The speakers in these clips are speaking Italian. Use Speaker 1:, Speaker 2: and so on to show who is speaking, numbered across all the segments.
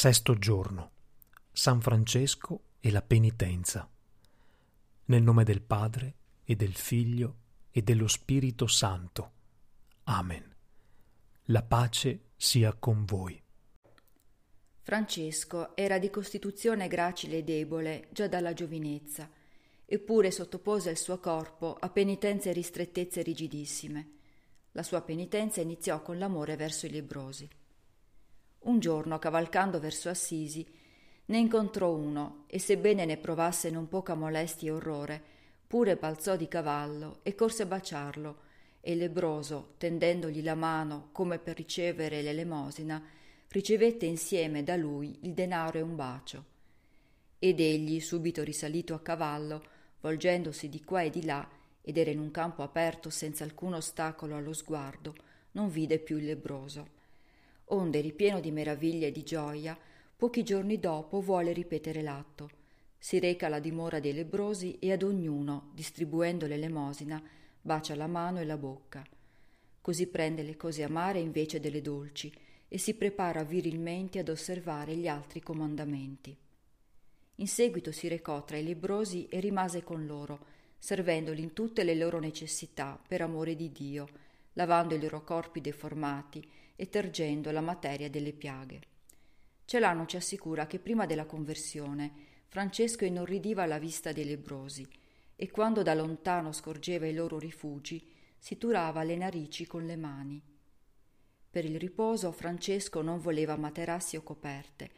Speaker 1: Sesto giorno. San Francesco e la penitenza. Nel nome del Padre e del Figlio e dello Spirito Santo. Amen. La pace sia con voi.
Speaker 2: Francesco era di costituzione gracile e debole già dalla giovinezza, eppure sottopose il suo corpo a penitenze e ristrettezze rigidissime. La sua penitenza iniziò con l'amore verso i lebrosi. Un giorno, cavalcando verso Assisi, ne incontrò uno e sebbene ne provasse non poca molestia e orrore, pure balzò di cavallo e corse a baciarlo, e lebroso, tendendogli la mano come per ricevere l'elemosina, ricevette insieme da lui il denaro e un bacio. Ed egli, subito risalito a cavallo, volgendosi di qua e di là, ed era in un campo aperto senza alcun ostacolo allo sguardo, non vide più il lebroso onde ripieno di meraviglia e di gioia, pochi giorni dopo vuole ripetere l'atto. Si reca alla dimora dei lebrosi e ad ognuno, distribuendo l'elemosina, bacia la mano e la bocca. Così prende le cose amare invece delle dolci e si prepara virilmente ad osservare gli altri comandamenti. In seguito si recò tra i lebrosi e rimase con loro, servendoli in tutte le loro necessità per amore di Dio, lavando i loro corpi deformati e tergendo la materia delle piaghe. Celano ci assicura che prima della conversione Francesco inorridiva alla vista dei lebrosi e quando da lontano scorgeva i loro rifugi si turava le narici con le mani. Per il riposo Francesco non voleva materassi o coperte.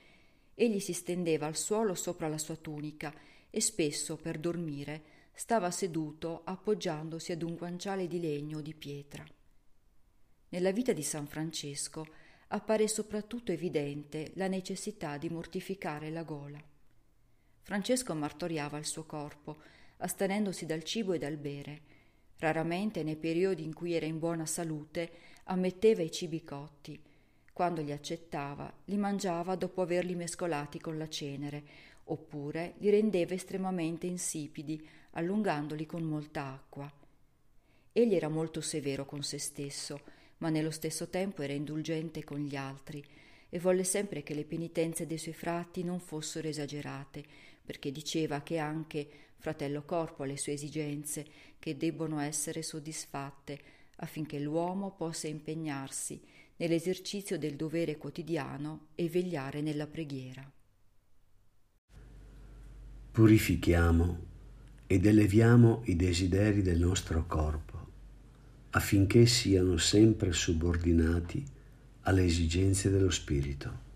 Speaker 2: Egli si stendeva al suolo sopra la sua tunica e spesso, per dormire, stava seduto appoggiandosi ad un guanciale di legno o di pietra. Nella vita di San Francesco appare soprattutto evidente la necessità di mortificare la gola. Francesco martoriava il suo corpo, astenendosi dal cibo e dal bere. Raramente, nei periodi in cui era in buona salute, ammetteva i cibi cotti. Quando li accettava, li mangiava dopo averli mescolati con la cenere, oppure li rendeva estremamente insipidi, allungandoli con molta acqua. Egli era molto severo con se stesso, ma nello stesso tempo era indulgente con gli altri e volle sempre che le penitenze dei suoi frati non fossero esagerate, perché diceva che anche fratello corpo ha le sue esigenze che debbono essere soddisfatte affinché l'uomo possa impegnarsi nell'esercizio del dovere quotidiano e vegliare nella preghiera.
Speaker 3: Purifichiamo ed eleviamo i desideri del nostro corpo affinché siano sempre subordinati alle esigenze dello Spirito.